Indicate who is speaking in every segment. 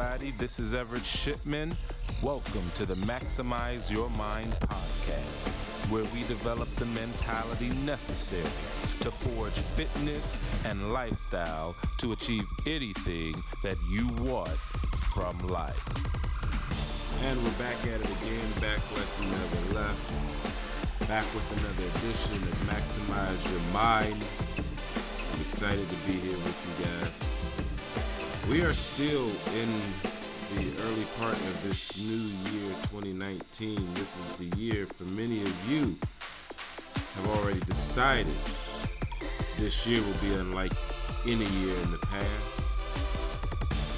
Speaker 1: everybody. This is Everett Shipman. Welcome to the Maximize Your Mind podcast, where we develop the mentality necessary to forge fitness and lifestyle to achieve anything that you want from life.
Speaker 2: And we're back at it again, back like we never left. Back with another edition of Maximize Your Mind. I'm excited to be here with you guys. We are still in the early part of this new year 2019. This is the year for many of you have already decided this year will be unlike any year in the past.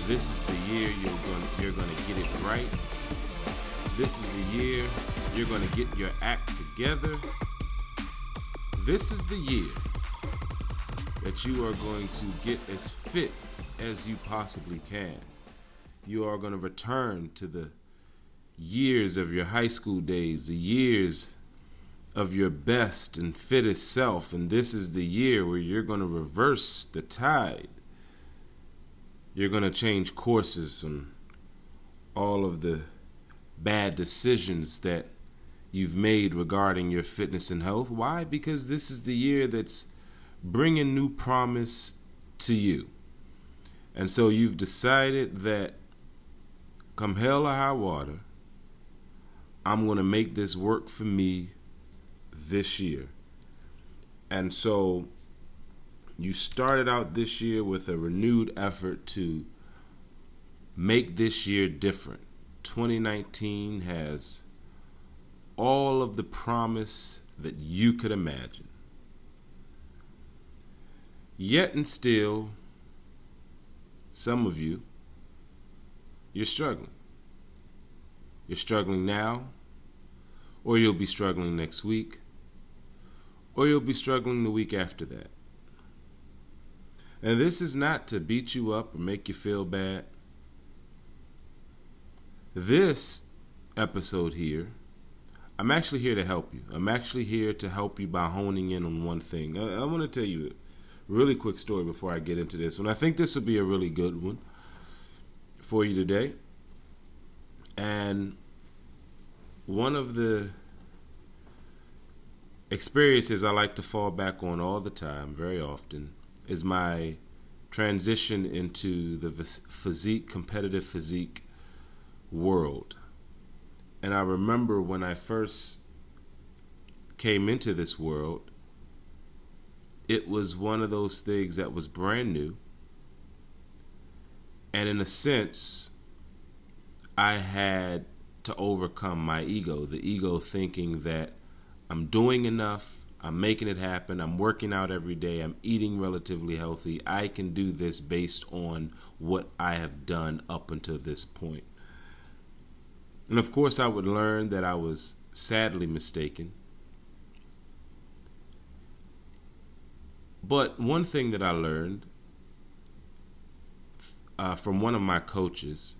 Speaker 2: This is the year you're going you're going to get it right. This is the year you're going to get your act together. This is the year that you are going to get as fit as you possibly can. You are going to return to the years of your high school days, the years of your best and fittest self. And this is the year where you're going to reverse the tide. You're going to change courses on all of the bad decisions that you've made regarding your fitness and health. Why? Because this is the year that's bringing new promise to you. And so you've decided that come hell or high water, I'm going to make this work for me this year. And so you started out this year with a renewed effort to make this year different. 2019 has all of the promise that you could imagine. Yet and still, some of you, you're struggling. You're struggling now, or you'll be struggling next week, or you'll be struggling the week after that. And this is not to beat you up or make you feel bad. This episode here, I'm actually here to help you. I'm actually here to help you by honing in on one thing. I, I want to tell you really quick story before I get into this and I think this will be a really good one for you today. And one of the experiences I like to fall back on all the time, very often, is my transition into the physique, competitive physique world. And I remember when I first came into this world, it was one of those things that was brand new. And in a sense, I had to overcome my ego, the ego thinking that I'm doing enough, I'm making it happen, I'm working out every day, I'm eating relatively healthy. I can do this based on what I have done up until this point. And of course, I would learn that I was sadly mistaken But one thing that I learned uh, from one of my coaches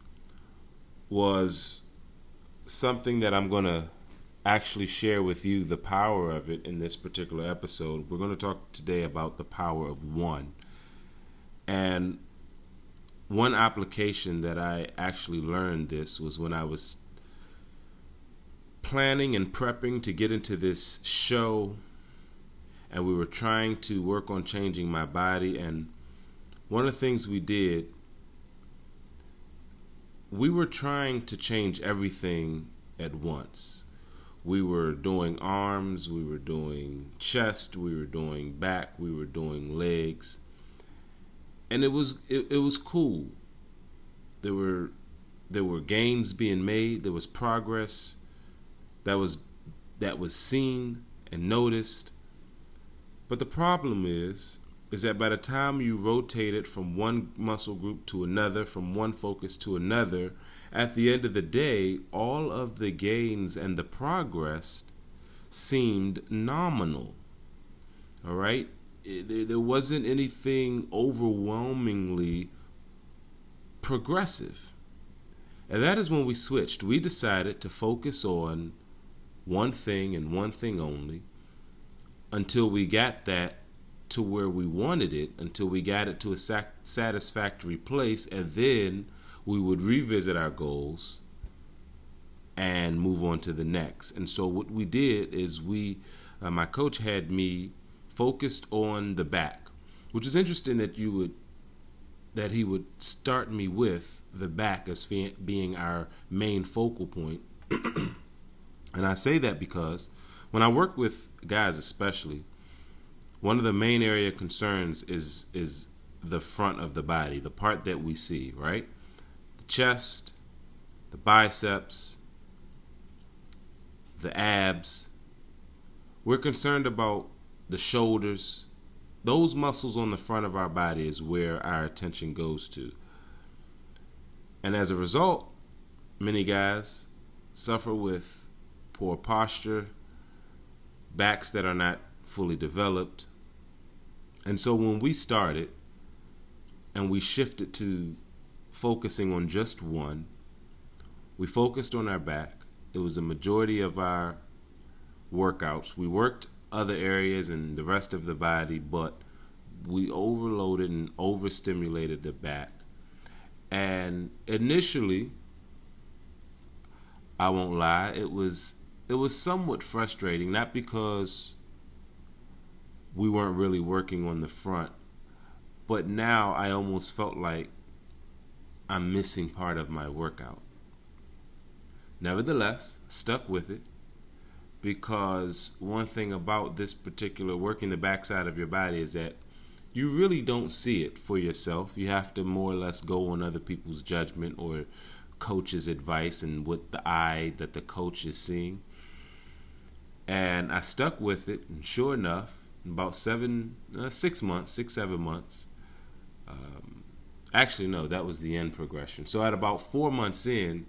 Speaker 2: was something that I'm going to actually share with you the power of it in this particular episode. We're going to talk today about the power of one. And one application that I actually learned this was when I was planning and prepping to get into this show and we were trying to work on changing my body. And one of the things we did, we were trying to change everything at once. We were doing arms, we were doing chest, we were doing back, we were doing legs. And it was it, it was cool. There were there were gains being made, there was progress that was that was seen and noticed but the problem is, is that by the time you rotate it from one muscle group to another, from one focus to another, at the end of the day, all of the gains and the progress seemed nominal. All right? There, there wasn't anything overwhelmingly progressive. And that is when we switched. We decided to focus on one thing and one thing only until we got that to where we wanted it until we got it to a satisfactory place, and then we would revisit our goals and move on to the next. And so what we did is we, uh, my coach had me focused on the back, which is interesting that you would that he would start me with the back as being our main focal point. and I say that because when I work with guys, especially, one of the main area concerns is is the front of the body, the part that we see, right? The chest, the biceps, the abs. We're concerned about the shoulders. Those muscles on the front of our body is where our attention goes to. And as a result, many guys suffer with poor posture, backs that are not fully developed. And so when we started and we shifted to focusing on just one, we focused on our back. It was a majority of our workouts. We worked other areas and the rest of the body, but we overloaded and overstimulated the back. And initially, I won't lie, it was it was somewhat frustrating, not because we weren't really working on the front, but now I almost felt like I'm missing part of my workout. Nevertheless, stuck with it because one thing about this particular working the backside of your body is that you really don't see it for yourself. You have to more or less go on other people's judgment or coach's advice and what the eye that the coach is seeing. And I stuck with it, and sure enough, about seven, uh, six months, six, seven months. Um, actually, no, that was the end progression. So at about four months in,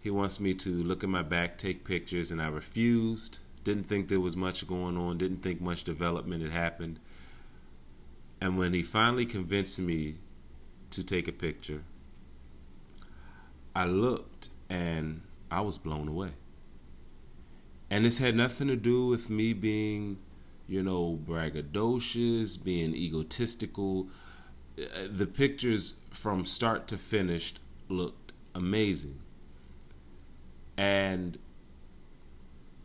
Speaker 2: he wants me to look at my back, take pictures, and I refused. Didn't think there was much going on, didn't think much development had happened. And when he finally convinced me to take a picture, I looked and I was blown away. And this had nothing to do with me being, you know, braggadocious, being egotistical. Uh, the pictures from start to finish looked amazing. And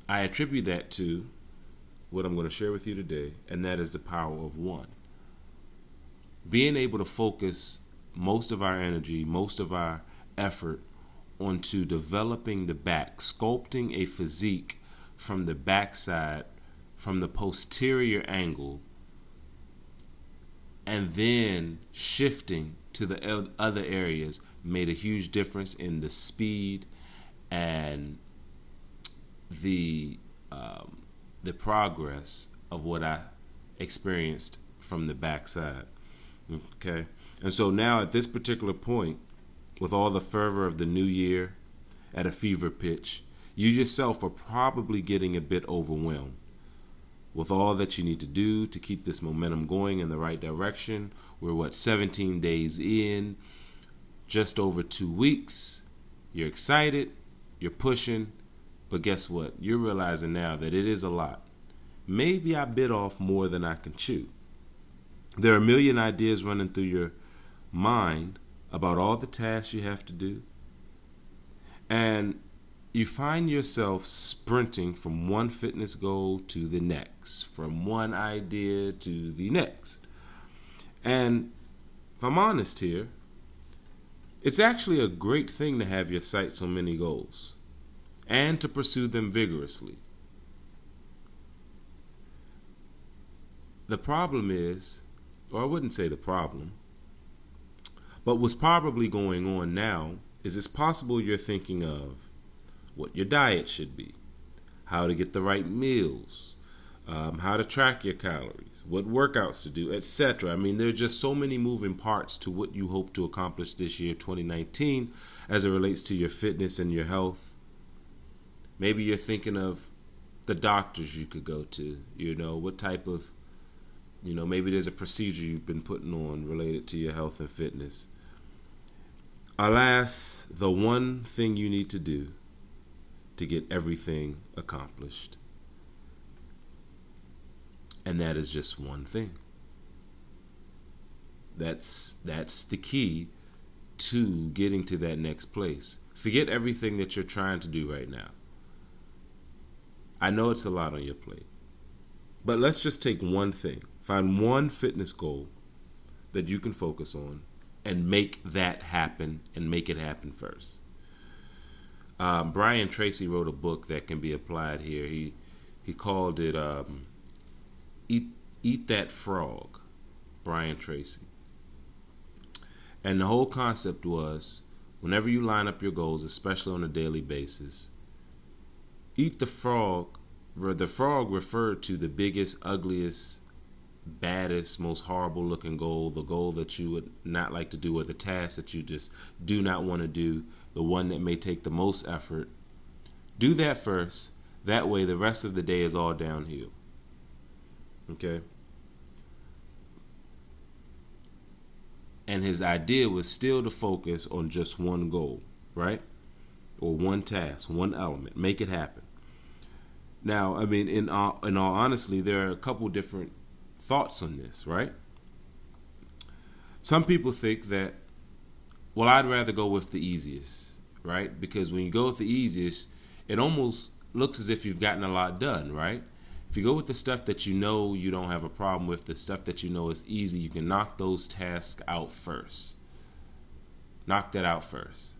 Speaker 2: I attribute that to what I'm going to share with you today, and that is the power of one. Being able to focus most of our energy, most of our effort onto developing the back, sculpting a physique from the backside, from the posterior angle, and then shifting to the other areas made a huge difference in the speed and the um, the progress of what I experienced from the backside. Okay, and so now at this particular point, with all the fervor of the new year at a fever pitch, you yourself are probably getting a bit overwhelmed with all that you need to do to keep this momentum going in the right direction. We're what 17 days in, just over 2 weeks. You're excited, you're pushing, but guess what? You're realizing now that it is a lot. Maybe I bit off more than I can chew. There are a million ideas running through your mind about all the tasks you have to do. And you find yourself sprinting from one fitness goal to the next, from one idea to the next. And if I'm honest here, it's actually a great thing to have your sights on many goals and to pursue them vigorously. The problem is, or I wouldn't say the problem, but what's probably going on now is it's possible you're thinking of what your diet should be, how to get the right meals, um, how to track your calories, what workouts to do, etc. I mean, there are just so many moving parts to what you hope to accomplish this year, 2019, as it relates to your fitness and your health. Maybe you're thinking of the doctors you could go to, you know, what type of, you know, maybe there's a procedure you've been putting on related to your health and fitness. Alas, the one thing you need to do to get everything accomplished And that is just one thing. That's that's the key to getting to that next place. Forget everything that you're trying to do right now. I know it's a lot on your plate. But let's just take one thing. Find one fitness goal that you can focus on and make that happen and make it happen first. Um, Brian Tracy wrote a book that can be applied here. He he called it um, "Eat Eat That Frog." Brian Tracy, and the whole concept was whenever you line up your goals, especially on a daily basis, eat the frog. The frog referred to the biggest, ugliest, baddest, most horrible looking goal, the goal that you would not like to do, or the task that you just do not want to do, the one that may take the most effort, do that first. That way, the rest of the day is all downhill. Okay? And his idea was still to focus on just one goal, right? Or one task, one element. Make it happen. Now, I mean, in all, in all honesty, there are a couple different thoughts on this, right? Some people think that, well, I'd rather go with the easiest, right? Because when you go with the easiest, it almost looks as if you've gotten a lot done, right? If you go with the stuff that you know you don't have a problem with, the stuff that you know is easy, you can knock those tasks out first. Knock that out first.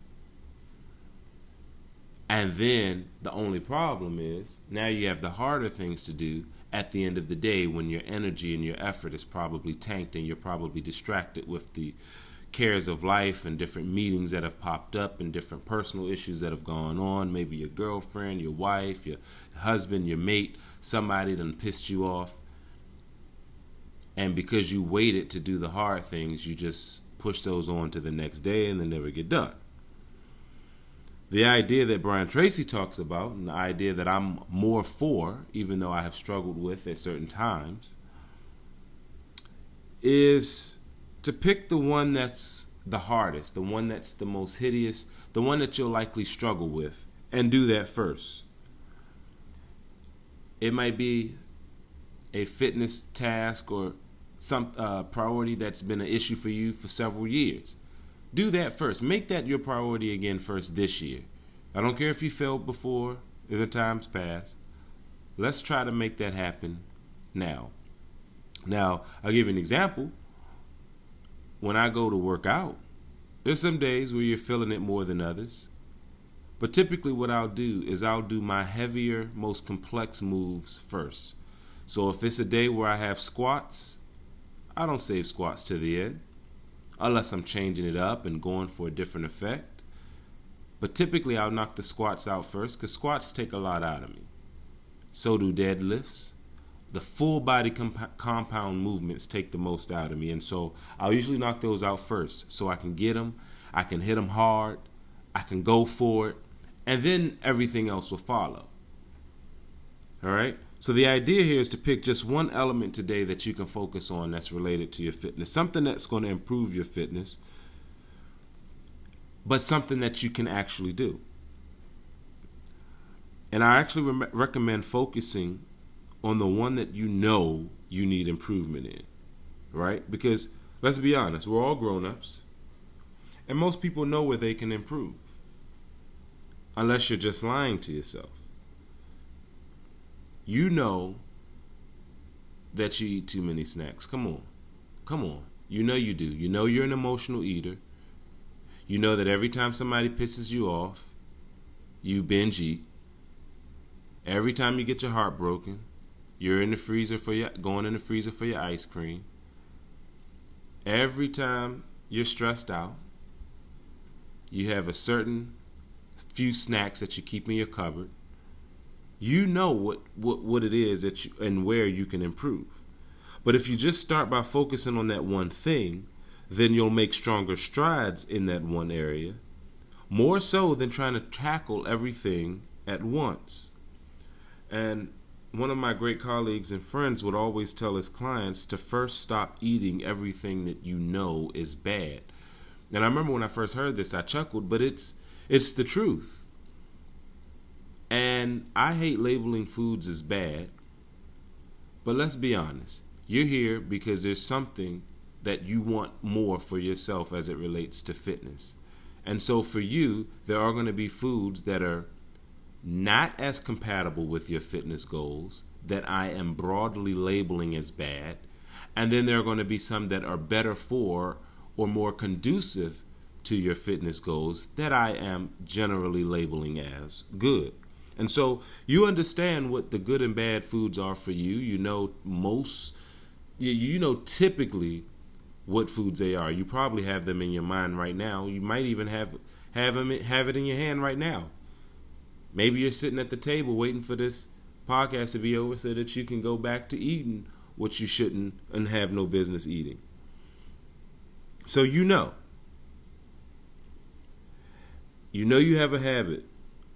Speaker 2: And then the only problem is now you have the harder things to do at the end of the day when your energy and your effort is probably tanked and you're probably distracted with the cares of life and different meetings that have popped up and different personal issues that have gone on. Maybe your girlfriend, your wife, your husband, your mate, somebody done pissed you off. And because you waited to do the hard things, you just push those on to the next day and they never get done the idea that Brian Tracy talks about, and the idea that I'm more for, even though I have struggled with at certain times, is to pick the one that's the hardest, the one that's the most hideous, the one that you'll likely struggle with, and do that first. It might be a fitness task or some uh, priority that's been an issue for you for several years do that first. Make that your priority again first this year. I don't care if you failed before in the times past. Let's try to make that happen now. Now, I'll give you an example. When I go to work out, there's some days where you're feeling it more than others. But typically, what I'll do is I'll do my heavier, most complex moves first. So if it's a day where I have squats, I don't save squats to the end unless I'm changing it up and going for a different effect. But typically, I'll knock the squats out first because squats take a lot out of me. So do deadlifts. The full body comp- compound movements take the most out of me. And so I'll usually knock those out first so I can get them, I can hit them hard, I can go for it, and then everything else will follow. All right? So the idea here is to pick just one element today that you can focus on that's related to your fitness, something that's going to improve your fitness, but something that you can actually do. And I actually re- recommend focusing on the one that you know you need improvement in, right? Because let's be honest, we're all grown-ups, and most people know where they can improve. Unless you're just lying to yourself you know that you eat too many snacks. Come on. Come on. You know you do. You know you're an emotional eater. You know that every time somebody pisses you off, you binge eat. Every time you get your heart broken, you're in the freezer for your going in the freezer for your ice cream. Every time you're stressed out, you have a certain few snacks that you keep in your cupboard you know what, what, what it is that you, and where you can improve. But if you just start by focusing on that one thing, then you'll make stronger strides in that one area, more so than trying to tackle everything at once. And one of my great colleagues and friends would always tell his clients to first stop eating everything that you know is bad. And I remember when I first heard this, I chuckled, but it's it's the truth. And I hate labeling foods as bad, But let's be honest. You're here because there's something that you want more for yourself as it relates to fitness. And so for you, there are going to be foods that are not as compatible with your fitness goals that I am broadly labeling as bad. And then there are going to be some that are better for or more conducive to your fitness goals that I am generally labeling as good. And so you understand what the good and bad foods are for you. You know most you know typically what foods they are. You probably have them in your mind right now. You might even have have them have it in your hand right now. Maybe you're sitting at the table waiting for this podcast to be over so that you can go back to eating what you shouldn't and have no business eating. So you know. You know you have a habit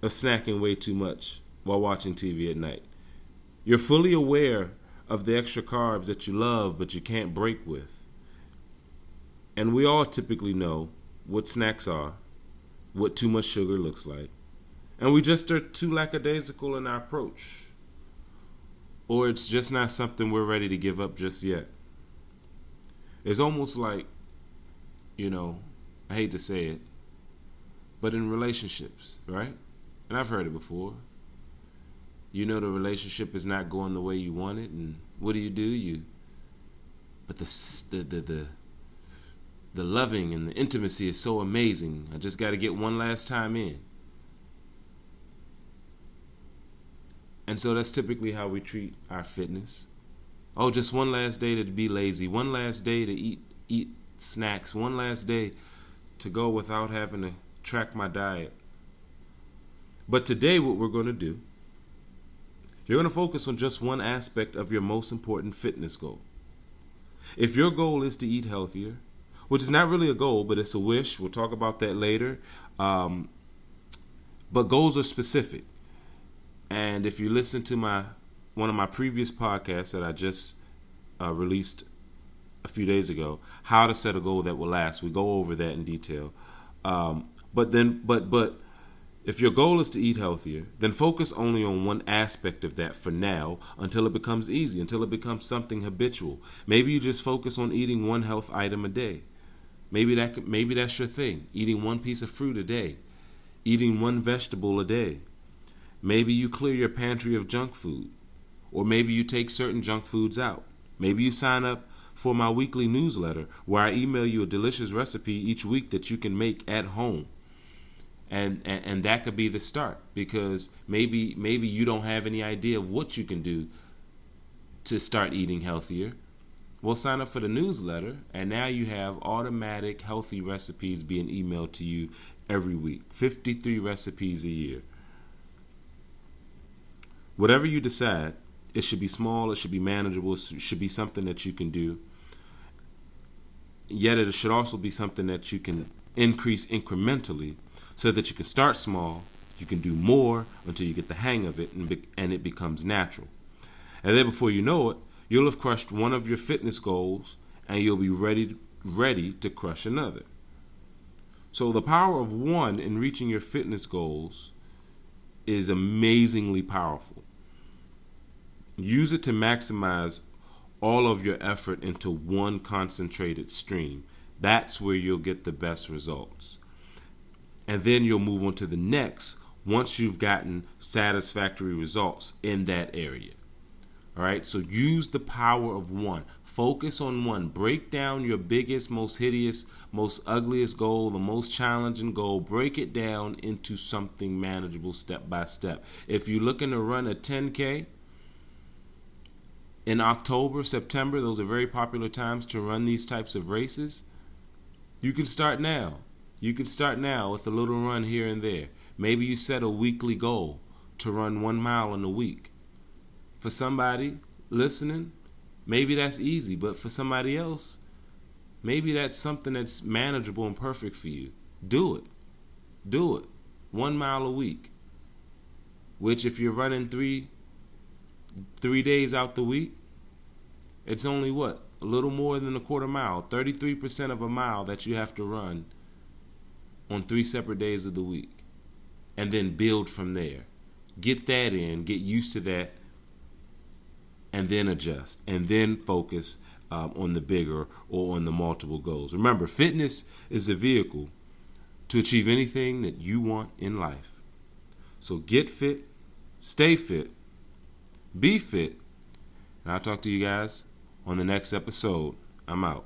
Speaker 2: of snacking way too much while watching TV at night. You're fully aware of the extra carbs that you love but you can't break with. And we all typically know what snacks are, what too much sugar looks like. And we just are too lackadaisical in our approach. Or it's just not something we're ready to give up just yet. It's almost like, you know, I hate to say it, but in relationships, right? And I've heard it before. You know the relationship is not going the way you want it, and what do you do? You, but the the the the, the loving and the intimacy is so amazing. I just got to get one last time in. And so that's typically how we treat our fitness. Oh, just one last day to be lazy, one last day to eat eat snacks, one last day to go without having to track my diet. But today what we're going to do you're going to focus on just one aspect of your most important fitness goal. If your goal is to eat healthier, which is not really a goal, but it's a wish, we'll talk about that later. Um, but goals are specific. And if you listen to my one of my previous podcasts that I just uh, released a few days ago, how to set a goal that will last, we go over that in detail. Um, but then, but but if your goal is to eat healthier, then focus only on one aspect of that for now until it becomes easy, until it becomes something habitual. Maybe you just focus on eating one health item a day. Maybe that maybe that's your thing, eating one piece of fruit a day, eating one vegetable a day. Maybe you clear your pantry of junk food, or maybe you take certain junk foods out. Maybe you sign up for my weekly newsletter where I email you a delicious recipe each week that you can make at home. And, and and that could be the start because maybe maybe you don't have any idea of what you can do to start eating healthier. Well, sign up for the newsletter, and now you have automatic healthy recipes being emailed to you every week 53 recipes a year. Whatever you decide, it should be small, it should be manageable, it should be something that you can do. Yet it should also be something that you can increase incrementally so that you can start small, you can do more until you get the hang of it and, be, and it becomes natural. And then before you know it, you'll have crushed one of your fitness goals and you'll be ready ready to crush another. So the power of one in reaching your fitness goals is amazingly powerful. Use it to maximize all of your effort into one concentrated stream. That's where you'll get the best results. And then you'll move on to the next once you've gotten satisfactory results in that area. All right, so use the power of one. Focus on one. Break down your biggest, most hideous, most ugliest goal, the most challenging goal. Break it down into something manageable step by step. If you're looking to run a 10K, in October, September, those are very popular times to run these types of races. You can start now. You can start now with a little run here and there. Maybe you set a weekly goal to run one mile in a week. For somebody listening, maybe that's easy, but for somebody else, maybe that's something that's manageable and perfect for you. Do it. Do it. One mile a week. Which, if you're running three three days out the week, it's only what? A little more than a quarter mile, 33% of a mile that you have to run on three separate days of the week. And then build from there. Get that in, get used to that, and then adjust and then focus um, on the bigger or on the multiple goals. Remember, fitness is a vehicle to achieve anything that you want in life. So get fit, stay fit, be fit, and I'll talk to you guys on the next episode. I'm out.